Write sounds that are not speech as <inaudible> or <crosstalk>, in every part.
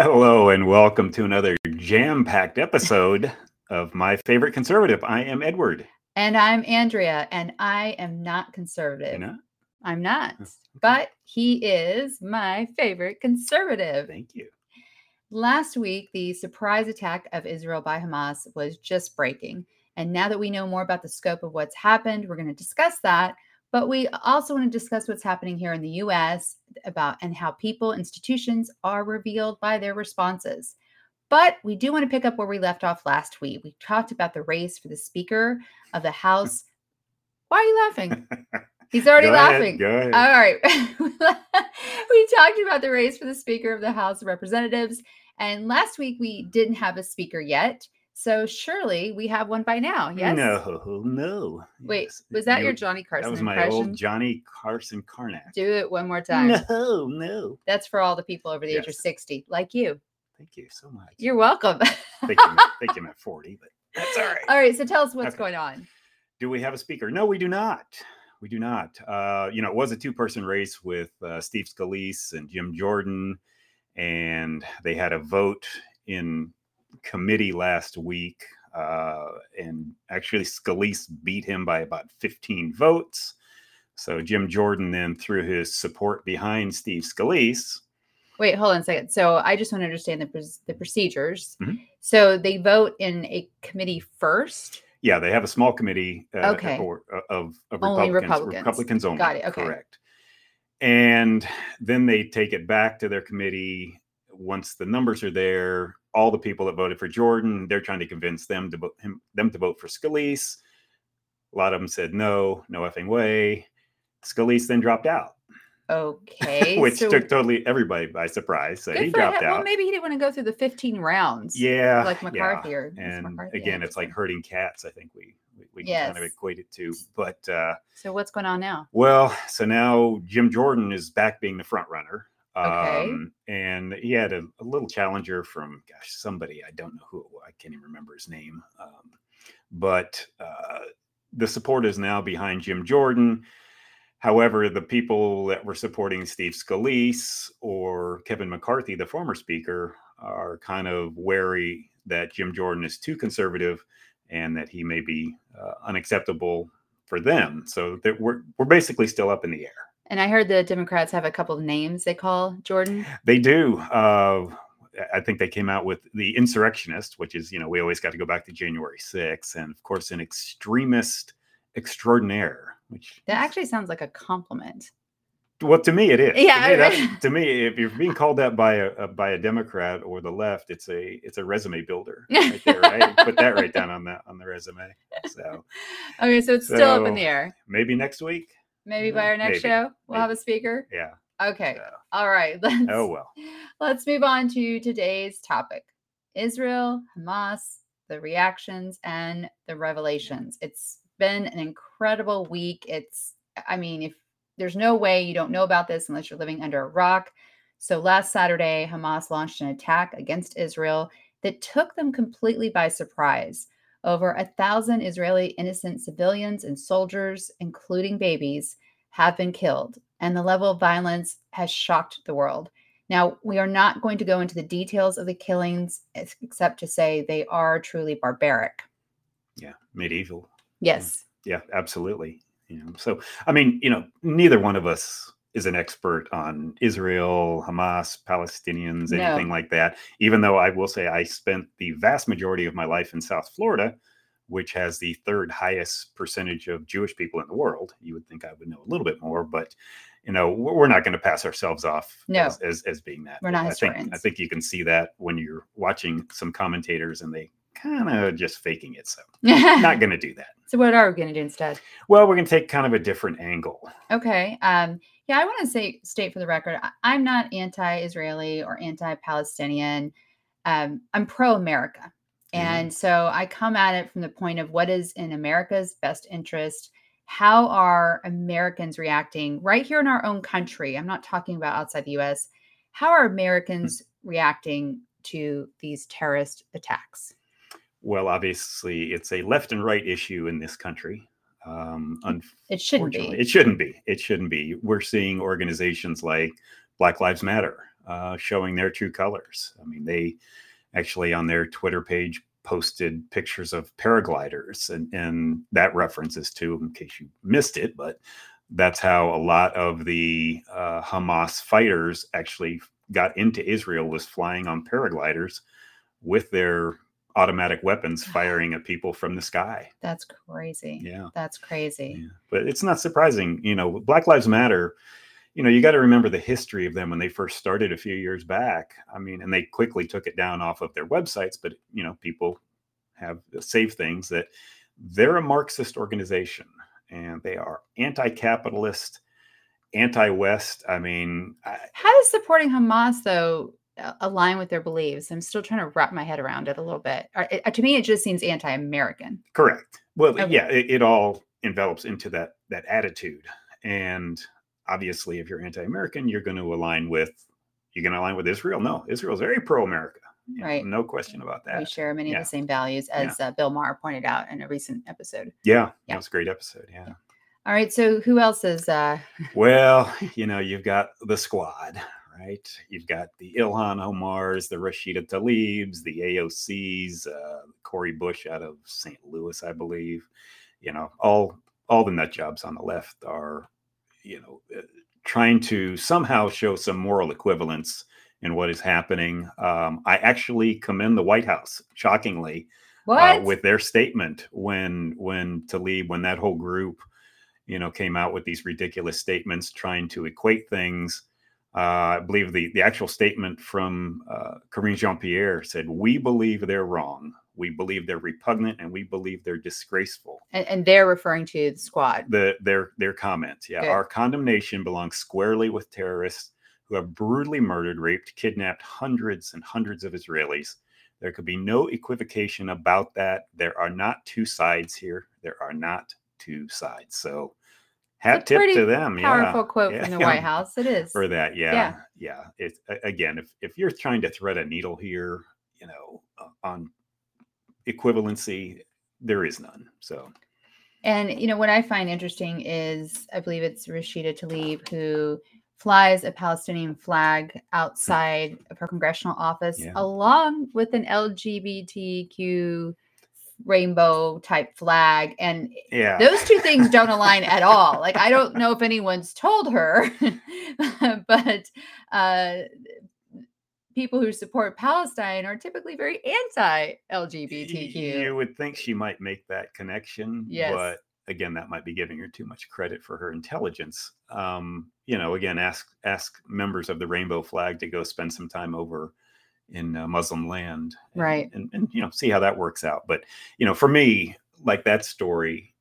Hello, and welcome to another jam packed episode of My Favorite Conservative. I am Edward. And I'm Andrea, and I am not conservative. Know? I'm not, Oh, but he is my favorite conservative. Thank you. Last week, the surprise attack of Israel by Hamas was just breaking. And now that we know more about the scope of what's happened, we're going to discuss that. But we also want to discuss what's happening here in the US about and how people, institutions are revealed by their responses. But we do want to pick up where we left off last week. We talked about the race for the Speaker of the House. <laughs> Why are you laughing? He's already Go ahead, laughing. Go ahead. All right. <laughs> we talked about the race for the Speaker of the House of Representatives. And last week we didn't have a speaker yet. So surely we have one by now. Yes. No, no. Wait, Yes. was that You- your Johnny Carson That was my impression? old Johnny Carson Carnac. Do it one more time. No, no. That's for all the people over the age of 60, like you. Thank you so much. You're welcome. thank you. <laughs> I'm, I'm at 40, but that's all right. all right. So tell us what's Okay. going on. Do we have a speaker? No, we do not. We do not. Uh, you know, it was a two-person race with uh, Steve Scalise and Jim Jordan, and they had a vote in committee last week, uh, and actually Scalise beat him by about 15 votes. So Jim Jordan then threw his support behind Steve Scalise. Wait, hold on a second. So I just want to understand the, the procedures. Mhm. So they vote in a committee first. Yeah, they have a small committee uh, Okay. or, uh, of, of Only Republicans. Republicans. Republicans only. Got it, okay. Correct. And then they take it back to their committee. Once the numbers are there, all the people that voted for Jordan, they're trying to convince them to vote him, them to vote for Scalise. A lot of them said no, no effing way. Scalise then dropped out, Okay. <laughs> which so took totally everybody by surprise. So he dropped him. out. Well, maybe he didn't want to go through the 15 rounds. yeah, Like yeah. McCarthy or and McCarthy, again, it's like herding cats. I think we we, we can kind of Yes. equate it to, but uh, So what's going on now? well, so now Jim Jordan is back being the front runner. Okay. Um, and he had a, a little challenger from gosh somebody I don't know who it was. I can't even remember his name. Um, but uh, the support is now behind Jim Jordan. However, the people that were supporting Steve Scalise or Kevin McCarthy, the former speaker, are kind of wary that Jim Jordan is too conservative and that he may be uh, unacceptable for them. So that we're we're basically still up in the air. And I heard the Democrats have a couple of names they call Jordan. They do. Uh, I think they came out with the insurrectionist, which is, you know, we always got to go back to January 6th, and of course, an extremist extraordinaire, which That actually sounds like a compliment. well, to me, it is. Yeah, to me, right. to me, if you're being called that by a, a by a Democrat or the left, it's a it's a resume builder, <laughs> right there, right? Put that right down on the on the resume. So <laughs> Okay, so it's still up in the air. maybe next week. Maybe yeah, by our next maybe, show, we'll have a speaker. Yeah. Okay. All right. <laughs> Let's, oh well. Let's move on to today's topic Israel, Hamas, the reactions, and the revelations. It's been an incredible week. It's, I mean, if there's no way you don't know about this unless you're living under a rock. So last Saturday, Hamas launched an attack against Israel that took them completely by surprise. Over a thousand Israeli innocent civilians and soldiers, including babies, have been killed, and the level of violence has shocked the world. Now, we are not going to go into the details of the killings except to say they are truly barbaric. Yeah. Medieval. Yes. yeah absolutely you know so i mean you know neither one of us is an expert on israel hamas palestinians No. anything like that even though i will say i spent the vast majority of my life in south florida which has the third highest percentage of jewish people in the world you would think i would know a little bit more but you know we're not going to pass ourselves off No. as, as, as being that We're not I think, I think you can see that when you're watching some commentators and they kind of just faking it so <laughs> not going to do that so, what are we going to do instead? well, we're going to take kind of a different angle. Okay. Um, yeah, I want to say, state for the record, I- I'm not anti-Israeli or anti-Palestinian. Um, I'm pro-America, Mhm. and so I come at it from the point of what is in America's best interest. How are Americans reacting right here in our own country? I'm not talking about outside the U.S. How are Americans reacting to these terrorist attacks? Well, obviously, it's a left and right issue in this country. Um, It shouldn't be. it shouldn't be. It shouldn't be. We're seeing organizations like Black Lives Matter uh, showing their true colors. I mean, they actually on their Twitter page posted pictures of paragliders, and, and that references to, in case you missed it, but that's how a lot of the uh, Hamas fighters actually got into Israel was flying on paragliders with their automatic weapons <sighs> firing at people from the sky. That's crazy. Yeah. That's crazy. Yeah. But it's not surprising, you know, Black Lives Matter, you know, you got to remember the history of them when they first started a few years back. I mean, and they quickly took it down off of their websites, but you know, people have saved things that they're a Marxist organization and they are anti-capitalist, anti-West. I mean, I, How does supporting Hamas though align with their beliefs? I'm still trying to wrap my head around it a little bit. It- to me, it just seems anti-American. correct. Well, Okay. yeah, it, it all envelops into that that attitude, and obviously, if you're anti-American, you're going to align with you're going to align with Israel. No, Israel's very pro-America. Right. No question about that. We share many yeah. of the same values, Yeah. as uh, Bill Maher pointed out in a recent episode. Yeah, Yeah. that was a great episode. Yeah. All right, so who else is? Uh, <laughs> Well, you know, you've got the squad, right? You've got the Ilhan Omars, the Rashida Tlaibs, the AOCs, uh, Cori Bush out of St. Louis, I believe. You know, all all the nut jobs on the left are, you know, uh, trying to somehow show some moral equivalence in what is happening. Um, I actually commend the White House, shockingly, uh, with their statement when when Talib, when that whole group, you know, came out with these ridiculous statements trying to equate things. Uh, I believe the the actual statement from uh, Karine Jean Pierre said, "We believe they're wrong. We believe they're repugnant, and we believe they're disgraceful." and, and they're referring to the squad. The their their comments, yeah, Good. our condemnation belongs squarely with terrorists who have brutally murdered, raped, kidnapped hundreds and hundreds of Israelis. There could be no equivocation about that. There are not two sides here. There are not two sides. So, hat tip to them. Powerful yeah, quote yeah, from the <laughs> White House. It is. for that. Yeah, Yeah. yeah. It's again, if if you're trying to thread a needle here, you know, uh, on equivalency, there is none. So, And you know what I find interesting is I believe it's Rashida Tlaib who flies a Palestinian flag outside of her congressional office Yeah. along with an LGBTQ rainbow type flag and yeah, those two things don't align at all like i don't know if <laughs> anyone's told her <laughs> but uh people who support palestine are typically very anti lgbtq You would think she might make that connection, Yes. but again, that might be giving her too much credit for her intelligence. Um, you know, again, ask ask members of the rainbow flag to go spend some time over in uh, Muslim land, and- Right. And, and you know, see how that works out. But you know, for me, like that story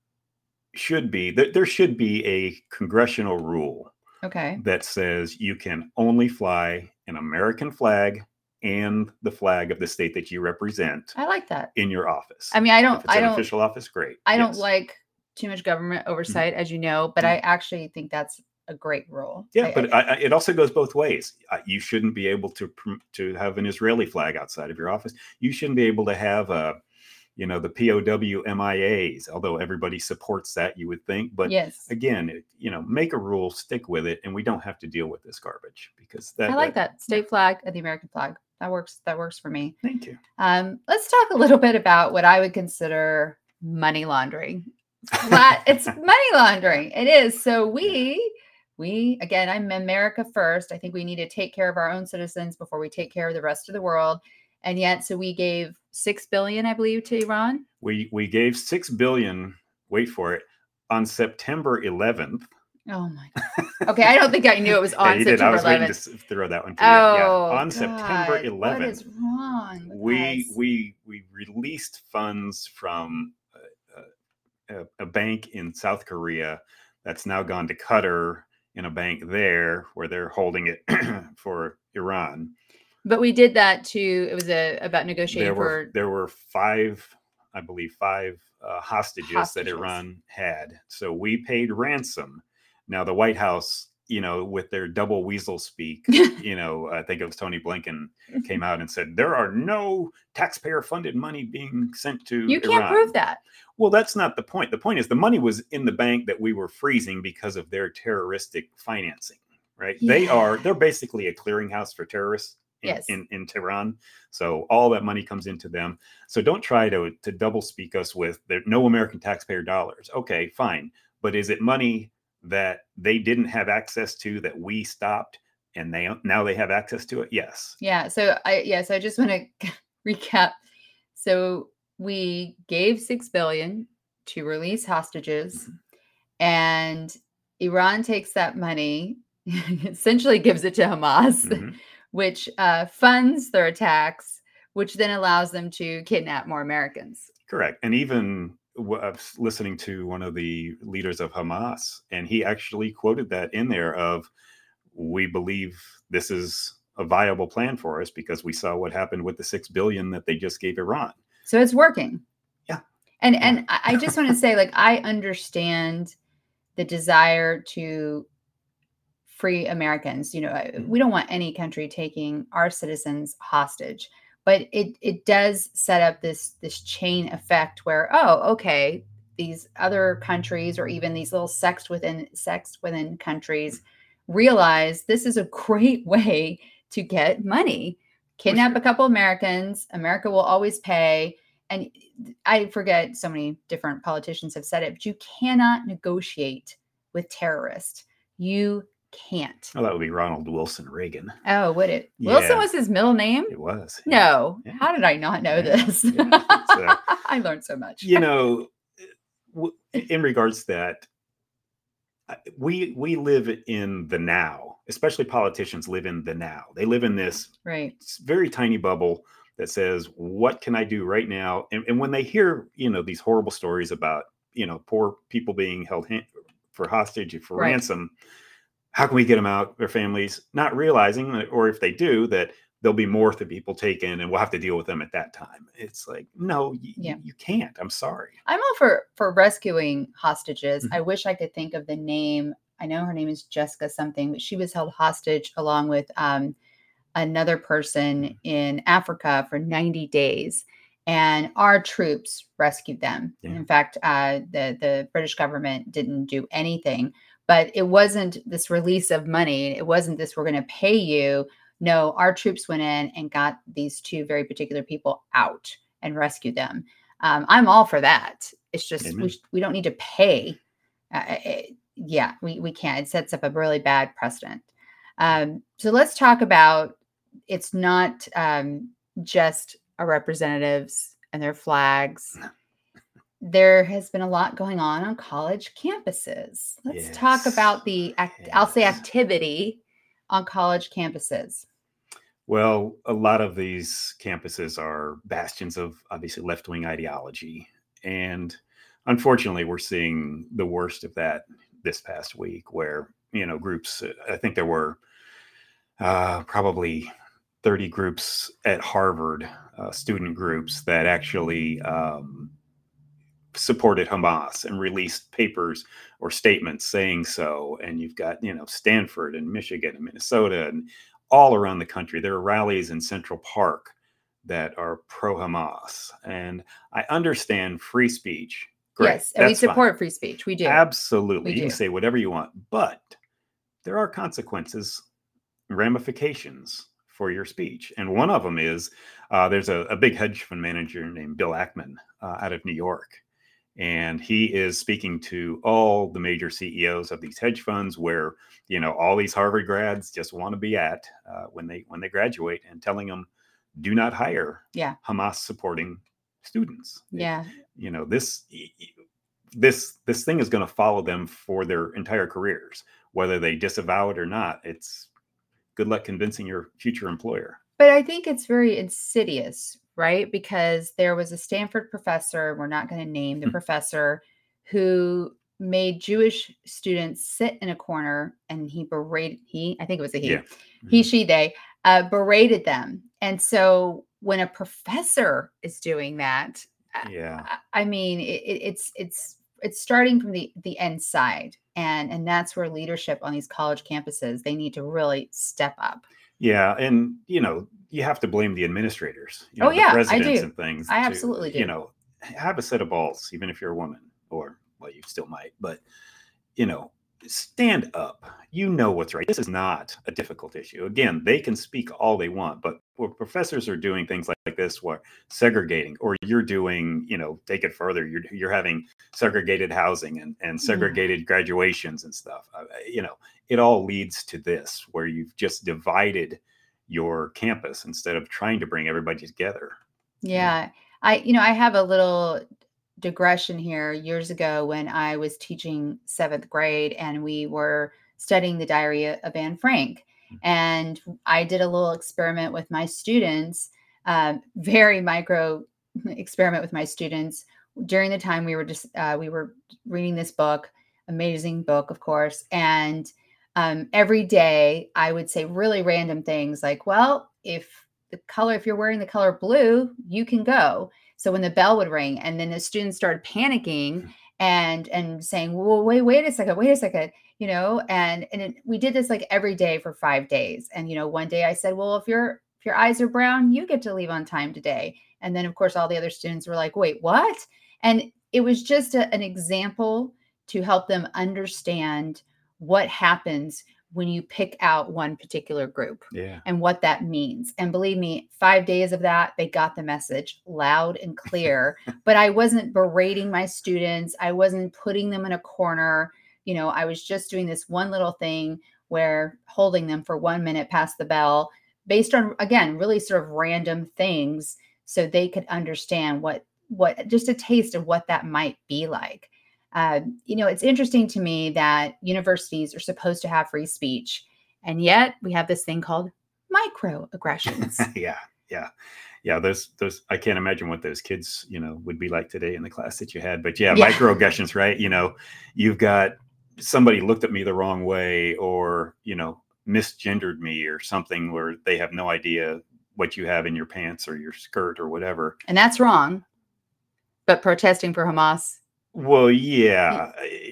should be there should be a congressional rule okay that says you can only fly an American flag and the flag of the state that you represent i like that in your office. i mean i don't it's i an don't official office, great. i don't Mm-hmm. like too much government oversight as you know but i actually think that's a great rule Yeah, I- but I, I, it also goes both ways. You shouldn't be able to to have an Israeli flag outside of your office. You shouldn't be able to have a, you know, the POW MIAs. Although everybody supports that, you would think. But yes again, it, you know, make a rule, stick with it, and we don't have to deal with this garbage because that. i like that state flag and the american flag that works that works for me Thank you. Um, let's talk a little bit about what I would consider money laundering. It's money laundering. It is. So <laughs> we, we again, I'm America first. I think we need to take care of our own citizens before we take care of the rest of the world. And yet, so we gave six billion, I believe, to Iran. We we gave six billion. Wait for it. On September 11th. Oh my god. Okay, I don't think I knew it was <laughs> on Yeah, you did. I September was waiting to throw that one to you. Oh, yeah. On September God, What is 11th, wrong? we us? we we released funds from a, a, a bank in South Korea that's now gone to Qatar in a bank there where they're holding it <clears throat> for Iran. but we did that to. It was a about negotiating There for. were there were five, I believe, five uh, hostages, Hostages. that Iran had. So we paid ransom. Now the White House, you know, with their double weasel speak, <laughs> you know, I think it was Tony Blinken came out and said there are no taxpayer-funded money being sent to. you can't Iran. prove that. Well, that's not the point. The point is the money was in the bank that we were freezing because of their terroristic financing, right? They are they're basically a clearinghouse for terrorists in, Yes. in, in Tehran. So all that money comes into them. So don't try to to double speak us with there no American taxpayer dollars. Okay, fine. But is it money that they didn't have access to that we stopped and they now they have access to it? Yes. Yeah. So I yes, I just want to <laughs> recap. So we gave six billion to release hostages, Mhm. and Iran takes that money, <laughs> essentially gives it to Hamas, Mhm. <laughs> which uh, funds their attacks, which then allows them to kidnap more Americans. Correct. And even w- was listening to one of the leaders of Hamas, and he actually quoted that in there of, "We believe this is a viable plan for us because we saw what happened with the six billion that they just gave Iran." So it's working. Yeah. And and I just want to say, like, I understand the desire to free Americans. You know, Mhm. we don't want any country taking our citizens hostage, but it it does set up this this chain effect where, oh, okay, these other countries or even these little sects within sects within countries realize this is a great <laughs> way to get money. Kidnap a couple Americans, America will always pay. And I forget so many different politicians have said it, but you cannot negotiate with terrorists. You can't. Oh, that would be Ronald Wilson Reagan. Oh, would it? Wilson was his middle name? It was. No. Yeah. How did I not know Yeah. this? Yeah. <laughs> So- I learned so much. You know, in regards to that, we we live in the now. Especially politicians live in the now. They live in this Right. very tiny bubble that says what can i do right now and, and when they hear you know these horrible stories about you know poor people being held han- for hostage for Right. ransom how can we get them out their families not realizing that- or if they do that there'll be more to people taken and we'll have to deal with them at that time it's like no y- y- Yeah. you can't i'm sorry I'm all for for rescuing hostages. Mhm. I wish I could think of the name. I know her name is Jessica something, but she was held hostage along with um, another person in Africa for 90 days, and our troops rescued them. Yeah. In fact, uh, the the British government didn't do anything, but it wasn't this release of money. It wasn't this we're going to pay you. No, our troops went in and got these two very particular people out and rescued them. Um, I'm all for that. It's just Amen. we, we don't need to pay. Uh, it- yeah, we, we can't. It sets up a really bad precedent. Um, so let's talk about it's not um, just our representatives and their flags. There has been a lot going on on college campuses. Let's talk about the, act- I'll say activity on college campuses. Well, a lot of these campuses are bastions of obviously left wing ideology. And unfortunately, we're seeing the worst of that this past week, where, you know, groups, I think there were uh, probably 30 groups at Harvard, uh, student groups that actually um, supported Hamas and released papers or statements saying so. And you've got, you know, Stanford and Michigan and Minnesota and all around the country. There are rallies in Central Park that are pro Hamas. And I understand free speech. Great. yes, and we that's fine. support free speech. We do. Absolutely. We you can say whatever you want, but there are consequences, ramifications for your speech. And one of them is uh, there's a, a big hedge fund manager named Bill Ackman uh, out of New York. And he is speaking to all the major CEOs of these hedge funds, where you know all these Harvard grads just want to be at uh, when they when they graduate, and telling them, do not hire Yeah. Hamas supporting students. It- Yeah. you know this this this thing is going to follow them for their entire careers whether they disavow it or not it's good luck convincing your future employer But I think it's very insidious, right? Because there was a Stanford professor, we're not going to name the Hmm. professor, who made Jewish students sit in a corner and he berated, he, I think it was a he, Yeah. he, Mhm. she, they, uh, berated them. And so when a professor is doing that, yeah I- I mean, it, it's it's it's starting from the the inside, and and that's where leadership on these college campuses they need to really step up. yeah and you know you have to blame the administrators you Oh, know, the yeah, I presidents do. and things I to, absolutely do. you know have a set of balls even if you're a woman or well you still might but you know stand up. You know what's right. This is not a difficult issue. Again, they can speak all they want, but when professors are doing things like, like this, where segregating, or you're doing, you know, take it further, you're you're having segregated housing and and Mm. segregated graduations and stuff. Uh, you know, it all leads to this, where you've just divided your campus instead of trying to bring everybody together. Yeah. I, you know, I have a little digression here years ago when I was teaching seventh grade and we were studying the diary of Anne Frank. And I did a little experiment with my students, um, very micro experiment with my students during the time we were just, uh, we were reading this book, amazing book, of course. And um, every day I would say really random things like, well, if the color, if you're wearing the color blue, you can go. So when the bell would ring, and then the students started panicking mm-hmm. and and saying, "Well, wait, wait a second, wait a second, you know." And and it, we did this like every day for five days. And you know, one day I said, "Well, if your if your eyes are brown, you get to leave on time today." And then of course all the other students were like, "Wait, what?" And it was just a, an example to help them understand what happens when you pick out one particular group Yeah. and what that means. And believe me, five days of that, they got the message loud and clear. <laughs> but I wasn't berating my students, I wasn't putting them in a corner. You know, I was just doing this one little thing where holding them for one minute past the bell based on, again, really sort of random things so they could understand what what just a taste of what that might be like uh, you know it's interesting to me that universities are supposed to have free speech and yet we have this thing called microaggressions <laughs> yeah. Yeah. Yeah. Those, those, I can't imagine what those kids, you know, would be like today in the class that you had. But yeah, Yeah. microaggressions, right? You know, you've got somebody looked at me the wrong way or, you know, misgendered me or something where they have no idea what you have in your pants or your skirt or whatever. and that's wrong but protesting for hamas Well, yeah.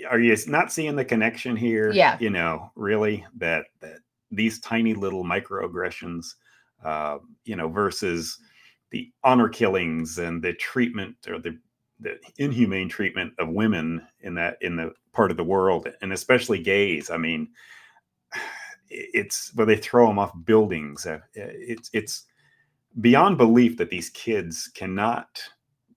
Are you not seeing the connection here? Yeah. You know, really that that these tiny little microaggressions, uh, you know, versus the honor killings and the treatment or the the inhumane treatment of women in that in the part of the world, and especially gays. I mean, <sighs> it's where they throw them off buildings. Uh, It's it's beyond belief that these kids cannot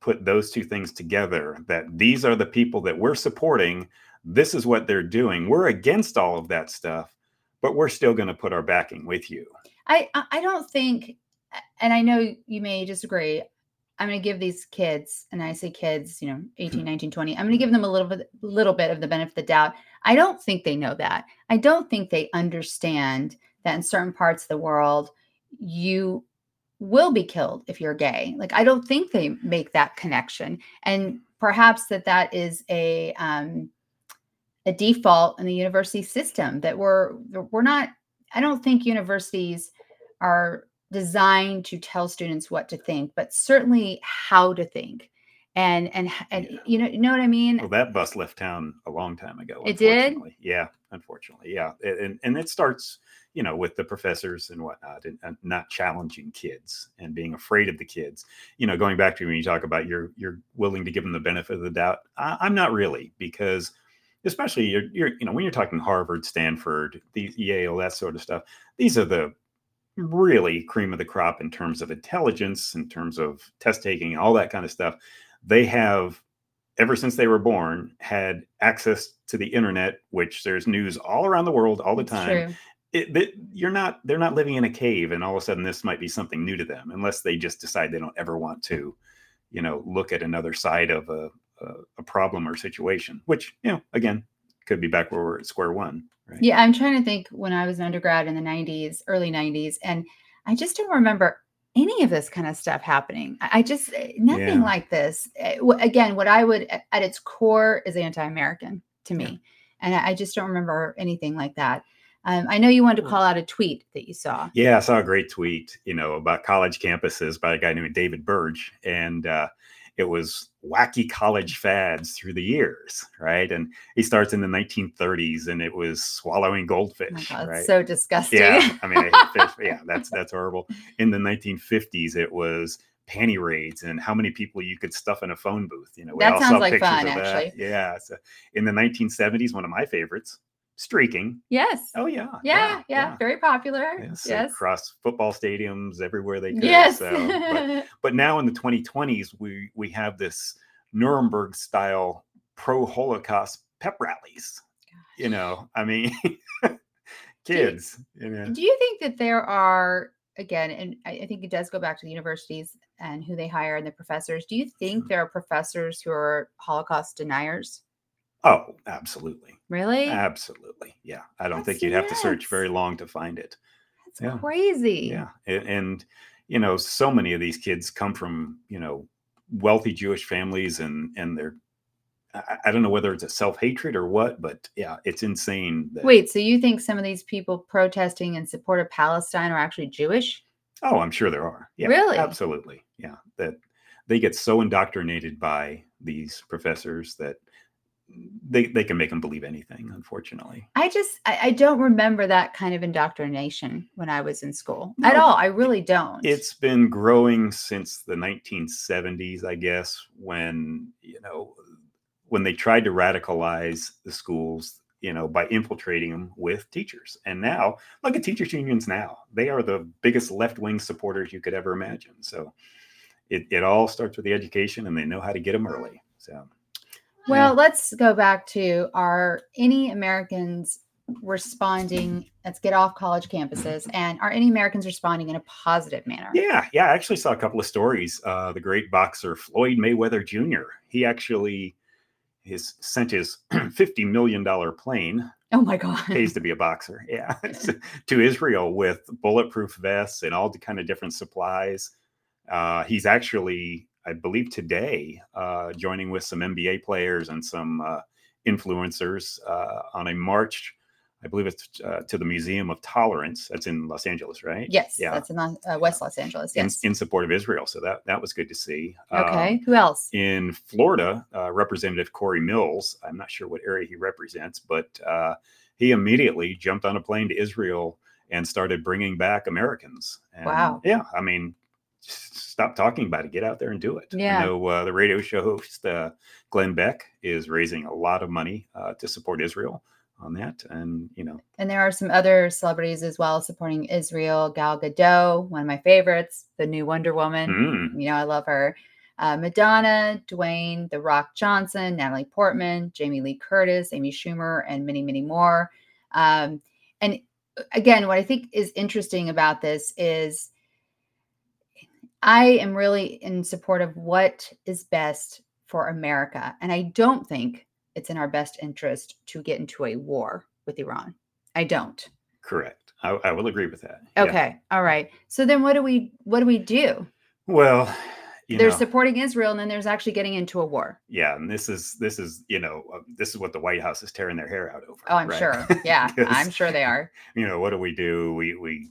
put those two things together that these are the people that we're supporting this is what they're doing we're against all of that stuff but we're still going to put our backing with you I I don't think, and I know you may disagree. I'm going to give these kids, and I say kids, you know, hmm. 18, 19, 20. I'm going to give them a little bit, little bit of the benefit of the doubt. I don't think they know that. I don't think they understand that in certain parts of the world, you will be killed if you're gay. Like I don't think they make that connection, and perhaps that that is a um, a default in the university system that we're we're not I don't think universities are designed to tell students what to think, but certainly how to think. And and and Yeah. you know you know what I mean? well that bus left town a long time ago It did? yeah unfortunately yeah and and it starts you know with the professors and whatnot and, and not challenging kids and being afraid of the kids you know going back to when you talk about you're you're willing to give them the benefit of the doubt I, i'm not really because especially you're, you're you know when you're talking harvard stanford the yale that sort of stuff these are the really cream of the crop in terms of intelligence in terms of test taking all that kind of stuff they have ever since they were born had access to the internet which there's news all around the world all the time. it- you're not they're not living in a cave and all of a sudden this might be something new to them unless they just decide they don't ever want to you know look at another side of a, a, a problem or situation which you know again could be back where we're at square one right? Yeah, I'm trying to think when I was an undergrad in the 90s, early 90s, and I just don't remember any of this kind of stuff happening. I just eh, nothing Yeah. like this. Eh, Again, what I would at its core is anti-American to me, and I I just don't remember anything like that. Um, I know you wanted to call out a tweet that you saw. Yeah, I saw a great tweet, you know, about college campuses by a guy named David Burge, and uh, it was wacky college fads through the years, right? And he starts in the 1930s, and it was swallowing Oh goldfish, God, right? so disgusting. yeah, I mean, I fish. Yeah, <laughs> that's that's horrible. In the 1950s, it was panty raids and how many people you could stuff in a phone booth. You know, we That all sounds saw like pictures fun, of that. actually. Yeah. So in the 1970s, one of my favorites, streaking. Yes. Oh yeah, yeah, yeah, Very popular. Yes, Yes. across football stadiums everywhere they could. Yes. So, but, <laughs> but now in the 2020s, we we have this Nuremberg style pro Holocaust pep rallies. You know, I mean, <laughs> kids. You know, Do you think that there are again, and I, I think it does go back to the universities and who they hire and the professors. Do you think mm-hmm. there are professors who are Holocaust deniers? Oh, absolutely, Really? absolutely. Yeah, I don't That's think you'd have to search very long to find it. That's yeah. crazy. Yeah, and, and you know, so many of these kids come from you know wealthy Jewish families, and and they're I, I don't know whether it's a self hatred or what, but yeah, it's insane. That, Wait, so you think some of these people protesting in support of Palestine are actually Jewish? Oh, I'm sure there are. Yeah, Really? absolutely. Yeah, that they get so indoctrinated by these professors that they they can make them believe anything. Unfortunately, I just I, I don't remember that kind of indoctrination when I was in school at all. I really don't. it's been growing since the 1970s, I guess, when you know when they tried to radicalize the schools. You know, by infiltrating them with teachers. And now, look at teachers' unions now. They are the biggest left wing supporters you could ever imagine. So it, it all starts with the education, and they know how to get them early. So, Well, let's go back to are any Americans responding? Let's get off college campuses. And are any Americans responding in a positive manner? Yeah, yeah. I actually saw a couple of stories. Uh, the great boxer Floyd Mayweather Jr. He actually his sent his <clears throat> fifty million dollar plane Oh my God. pays to be a boxer. <laughs> Yeah, <laughs> to Israel with bulletproof vests and all the kind of different supplies. Uh, he's actually, I believe, today uh, joining with some NBA players and some uh, influencers uh, on a march. I believe it's uh, to the Museum of Tolerance. That's in Los Angeles, right? Yes, Yeah. that's in uh, West Los Angeles. Yes. in support of Israel. So that that was good to see. Um, okay. Who else? in Florida, uh, Representative Cory Mills, I'm not sure what area he represents, but uh, he immediately jumped on a plane to Israel and started bringing back Americans. And, Wow. Yeah, I mean, stop talking about it. Get out there and do it. Yeah. I know uh, the radio show host uh, Glenn Beck is raising a lot of money uh, to support Israel on that, and you know, And there are some other celebrities as well supporting Israel. Gal Gadot, one of my favorites, the new Wonder Woman. mm, You know, I love her. Uh, Madonna, Dwayne, The Rock Johnson, Natalie Portman, Jamie Lee Curtis, Amy Schumer, and many, many more. Um, and uh, again, what I think is interesting about this is I am really in support of what is best for America. And I don't think it's in our best interest to get into a war with Iran. I don't. correct. I, I will agree with that. Yeah. Okay. All right. So then what do we what do we do? Well, you They're know, supporting Israel and then there's actually getting into a war. yeah and this is this is you know uh, this is what the white house is tearing their hair out over Oh, I'm right? sure. Yeah. <laughs> I'm sure they are. <laughs> you know what do we do we we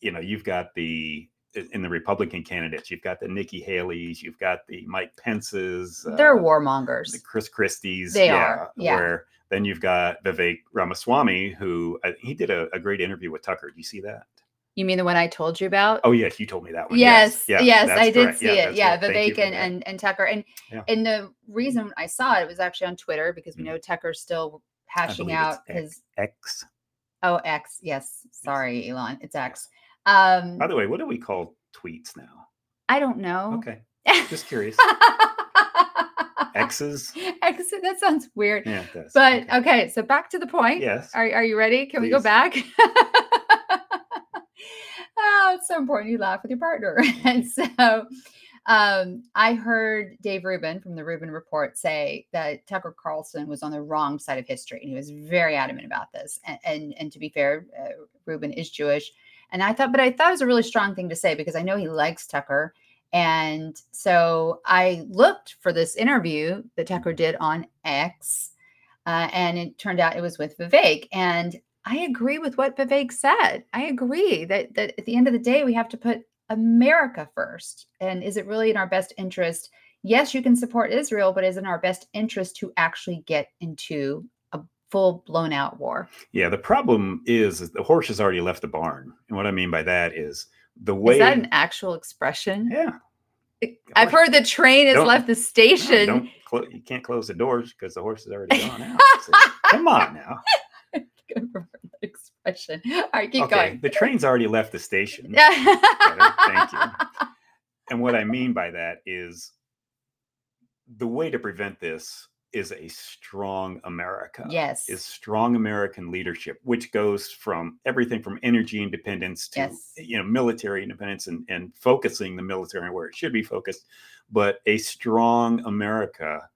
you know you've got the in the republican candidates you've got the nikki haley's you've got the mike pence's They're uh, warmongers. the chris christie's They are, yeah. where then you've got vivek ramaswamy who uh, he did a, a great interview with tucker do you see that You mean the one I told you about? oh yes you told me that one yes, yes, yeah, that's I did see Yeah, it. Yeah, right. Vivek and, and and Tucker. And Yeah. and the reason I saw it was actually on Twitter because we Mhm. know Tucker's still hashing out his x oh X. Yes, sorry, Elon. It's X. Um by the way what do we call tweets now I don't know. okay just <laughs> curious x's X, that sounds weird. yeah it does But Okay. okay, so back to the point. yes Are, are you ready? Can we go back? <laughs> oh, it's so important you laugh with your partner. <laughs> and so um, I heard Dave Rubin from the Rubin Report say that Tucker Carlson was on the wrong side of history. And he was very adamant about this. And, and, and to be fair, uh, Rubin is Jewish. And I thought, but I thought it was a really strong thing to say because I know he likes Tucker. And so I looked for this interview that Tucker did on X. Uh, and it turned out it was with Vivek. And I agree with what Vivek said. I agree that that at the end of the day, we have to put America first. And is it really in our best interest? Yes, you can support Israel, but is it in our best interest to actually get into full blown out war? Yeah, the problem is, is the horse has already left the barn. And what I mean by that is the way Is that an actual expression? Yeah. I've heard the train has Don't- left the no, station. don't clo- you can't close the doors because the horse is already <laughs> gone out. So, come on now. I prefer that expression. All right, keep okay, going. the train's already left the station. Yeah. Thank you. And what I mean by that is the way to prevent this is a strong America. Yes. Is strong American leadership, which goes from everything from energy independence to Yes. you know military independence and, and focusing the military where it should be focused. But a strong America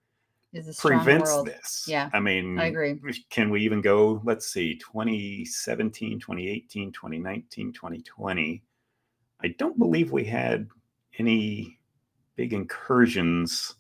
Is a strong prevents world. this. Yeah, I mean, I agree. Can we even go, let's see, 2017, 2018, 2019, 2020? I don't believe we had any big incursions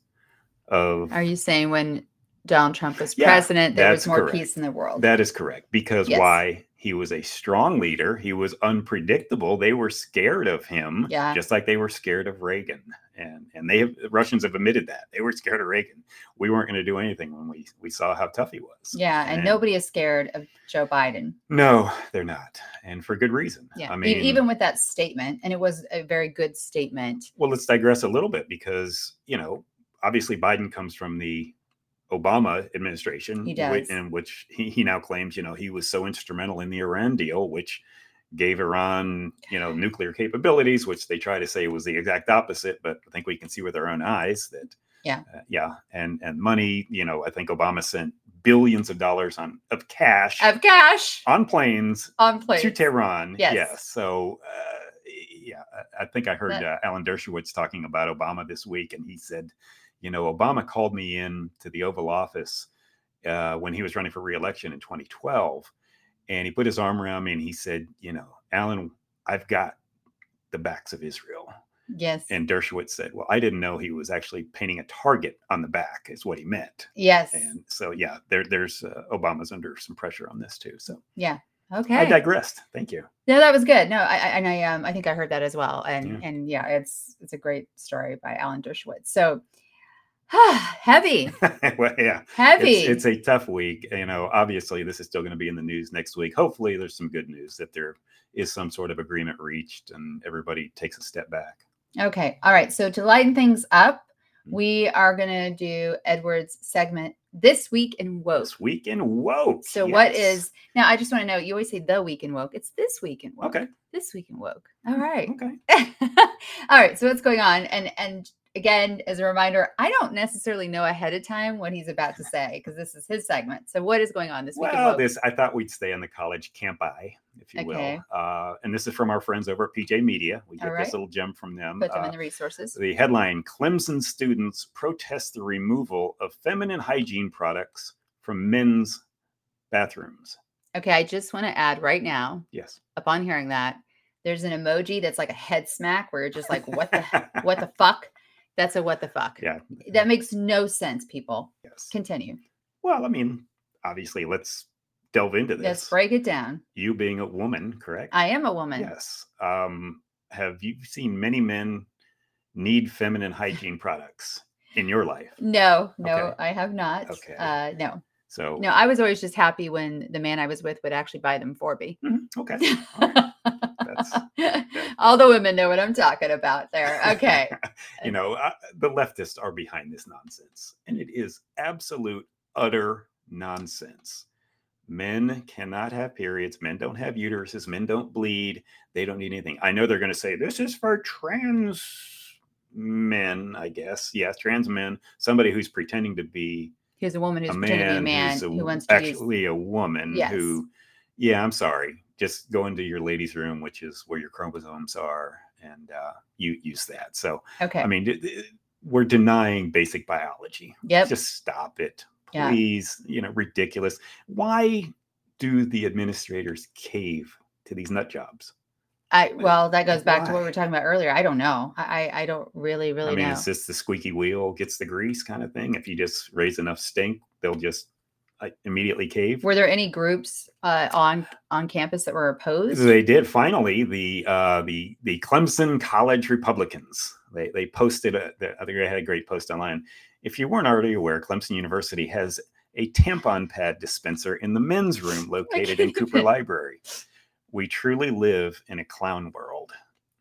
of Are you saying when Donald Trump was Yeah, president, there was more correct. peace in the world? that is correct because Yes. why he was a strong leader he was unpredictable they were scared of him Yeah. just like they were scared of reagan and and they have the russians have admitted that they were scared of reagan we weren't going to do anything when we we saw how tough he was yeah, and nobody is scared of Joe Biden. no they're not and for good reason Yeah, i mean even with that statement, and it was a very good statement. Well, let's digress a little bit because, you know, obviously Biden comes from the Obama administration, He whi- does. in which he, he now claims, you know, he was so instrumental in the Iran deal, which gave Iran, you know, nuclear capabilities, which they try to say was the exact opposite, but I think we can see with our own eyes that, Yeah. uh, yeah, and and money, you know, I think Obama sent billions of dollars on of cash Of cash on planes on place. to Tehran. Yes. So, uh, yeah, I- I think I heard That- uh, Alan Dershowitz talking about Obama this week, and he said, you know, Obama called me in to the Oval Office uh, when he was running for reelection in 2012, and he put his arm around me and he said, you know, Alan, I've got the backs of Israel. Yes. And Dershowitz said, well, I didn't know he was actually painting a target on the back, is what he meant. yes. And so, yeah, there, there's uh, Obama's under some pressure on this too. So yeah, okay. I digressed. Thank you. No, that was good. No, I, I and I um I think I heard that as well. And Yeah. and yeah, it's it's a great story by Alan Dershowitz. So <sighs> heavy, <laughs> well, yeah, heavy. it's, it's a tough week. You know, obviously, this is still going to be in the news next week. Hopefully, there's some good news that there is some sort of agreement reached and everybody takes a step back. okay. All right. So to lighten things up, Mhm. we are gonna do Edward's segment this week in woke. This week in woke. So what yes. is now? I just want to know. You always say the week in woke. It's this week in woke. okay? This week in woke. All right. Okay. <laughs> All right. So what's going on? And and again, as a reminder, I don't necessarily know ahead of time what he's about to <laughs> say because this is his segment. So what is going on this week? Well, this I thought we'd stay on the college camp. campi, if you Okay. will. Uh, and this is from our friends over at PJ Media. We get right. this little gem from them. Put them Uh, in the resources. The headline Clemson students protest the removal of feminine hygiene products from men's bathrooms. Okay, I just want to add right now, Yes. upon hearing that, there's an emoji that's like a head smack where you're just like, what the what the <laughs> fuck? That's a what the fuck. Yeah. That makes no sense, people. Yes. Continue. Well, I mean, obviously, let's delve into this. Let's break it down. You being a woman, correct? I am a woman. Yes. Um, have you seen many men need feminine hygiene products in your life? No, no, Okay. I have not. Okay. Uh, no, So, no. I was always just happy when the man I was with would actually buy them for me. Mhm, okay. <laughs> Right. <laughs> All the women know what I'm talking about there. <laughs> Okay. you know, uh, the leftists are behind this nonsense, and it is absolute, utter nonsense. Men cannot have periods. Men don't have uteruses. Men don't bleed. They don't need anything. I know they're going to say this is for trans men, I guess. Yes, trans men. Somebody who's pretending to be Here's a woman who's a pretending to be a man, man who's a who wants to use. actually a woman Yes. who, yeah, I'm sorry. Just go into your ladies' room, which is where your chromosomes are, and uh, you use that. So, Okay. I mean, we're denying basic biology. yep. Just stop it, Yeah. please. You know, ridiculous. Why do the administrators cave to these nut jobs? I well, that goes back to what we were talking about earlier. I don't know. I I don't really really I mean, know. is this the squeaky wheel gets the grease kind of thing? If you just raise enough stink, they'll just uh, immediately cave. Were there any groups uh, on on campus that were opposed? They did finally the uh, the the Clemson College Republicans. They they posted a, the- I think they had a great post online. If you weren't already aware, Clemson University has a tampon pad dispenser in the men's room <laughs> located in Cooper Library. We truly live in a clown world.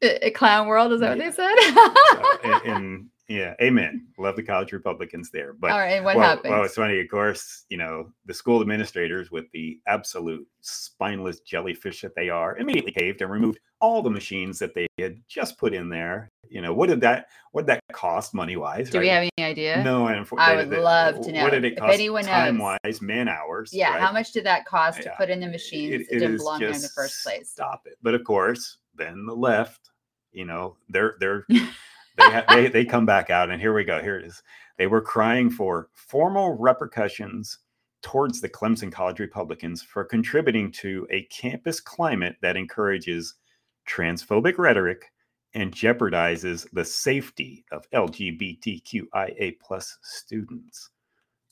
A, a clown world is that Yeah. what they said? <laughs> So, and, and yeah, amen. love the college Republicans there. But All right, what well, happened? well, it's funny. Of course, you know the school administrators, with the absolute spineless jellyfish that they are, immediately caved and removed all the machines that they had just put in there. You know, what did that what did that cost money wise? Do we have any idea? No, and I would love to know. What did it If cost? knows. time wise, man hours. Yeah, right? how much did that cost to put in the machines? It, it didn't is belong here in the first place. Stop it. But of course, then the left, you know, they're they're <laughs> they ha- they they come back out, and here we go. Here it is. They were crying for formal repercussions towards the Clemson College Republicans for contributing to a campus climate that encourages transphobic rhetoric and jeopardizes the safety of LGBTQIA plus students.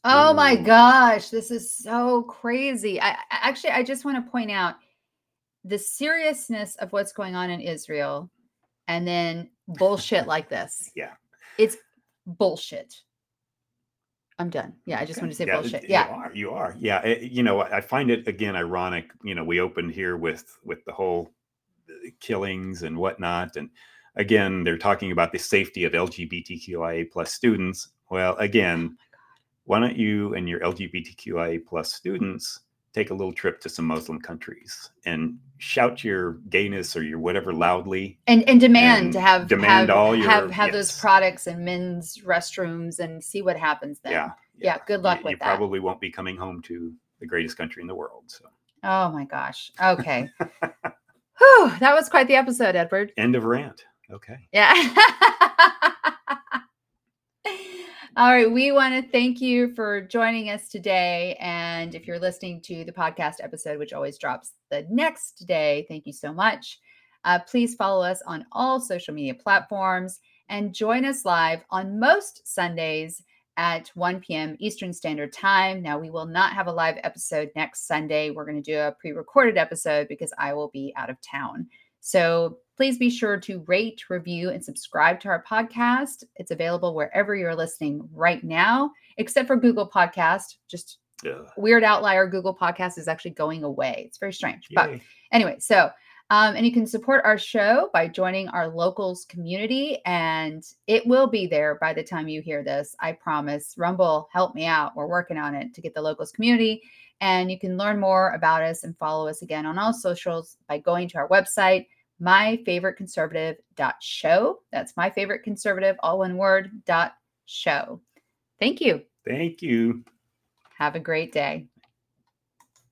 Oh my gosh, this is so crazy. I- actually I just want to point out the seriousness of what's going on in Israel and then bullshit like this. <laughs> Yeah. It's bullshit. I'm done. Yeah, I just Okay. want to say Yeah, bullshit. You Yeah. are. You are. Yeah. it- you know, I I find it again ironic. You know, we opened here with with the whole uh, killings and whatnot, and again, they're talking about the safety of LGBTQIA plus students. Well, again, why don't you and your LGBTQIA plus students take a little trip to some Muslim countries and shout your gayness or your whatever loudly And and demand to have demand have, all your- have have those products in men's restrooms and see what happens then. yeah Yeah, good luck you, with you that. You probably won't be coming home to the greatest country in the world so Oh my gosh. Okay. <laughs> Whew, that was quite the episode, Edward. end of rant okay Yeah. <laughs> All right. We want to thank you for joining us today. And if you're listening to the podcast episode, which always drops the next day, thank you so much. Uh, please follow us on all social media platforms and join us live on most Sundays at 1 p.m. Eastern Standard Time. Now, we will not have a live episode next Sunday. We're going to do a pre recorded episode because I will be out of town. So please be sure to rate, review, and subscribe to our podcast. It's available wherever you're listening right now, except for Google Podcast. Just Ugh. weird outlier. Google Podcast is actually going away. It's very strange. But anyway, so um, and you can support our show by joining our locals community, and it will be there by the time you hear this. I promise. Rumble, help me out. We're working on it to get the locals community. And you can learn more about us and follow us again on all socials by going to our website, myfavoriteconservative.show. That's my favorite conservative, all one word, dot show. Thank you. Thank you. Have a great day.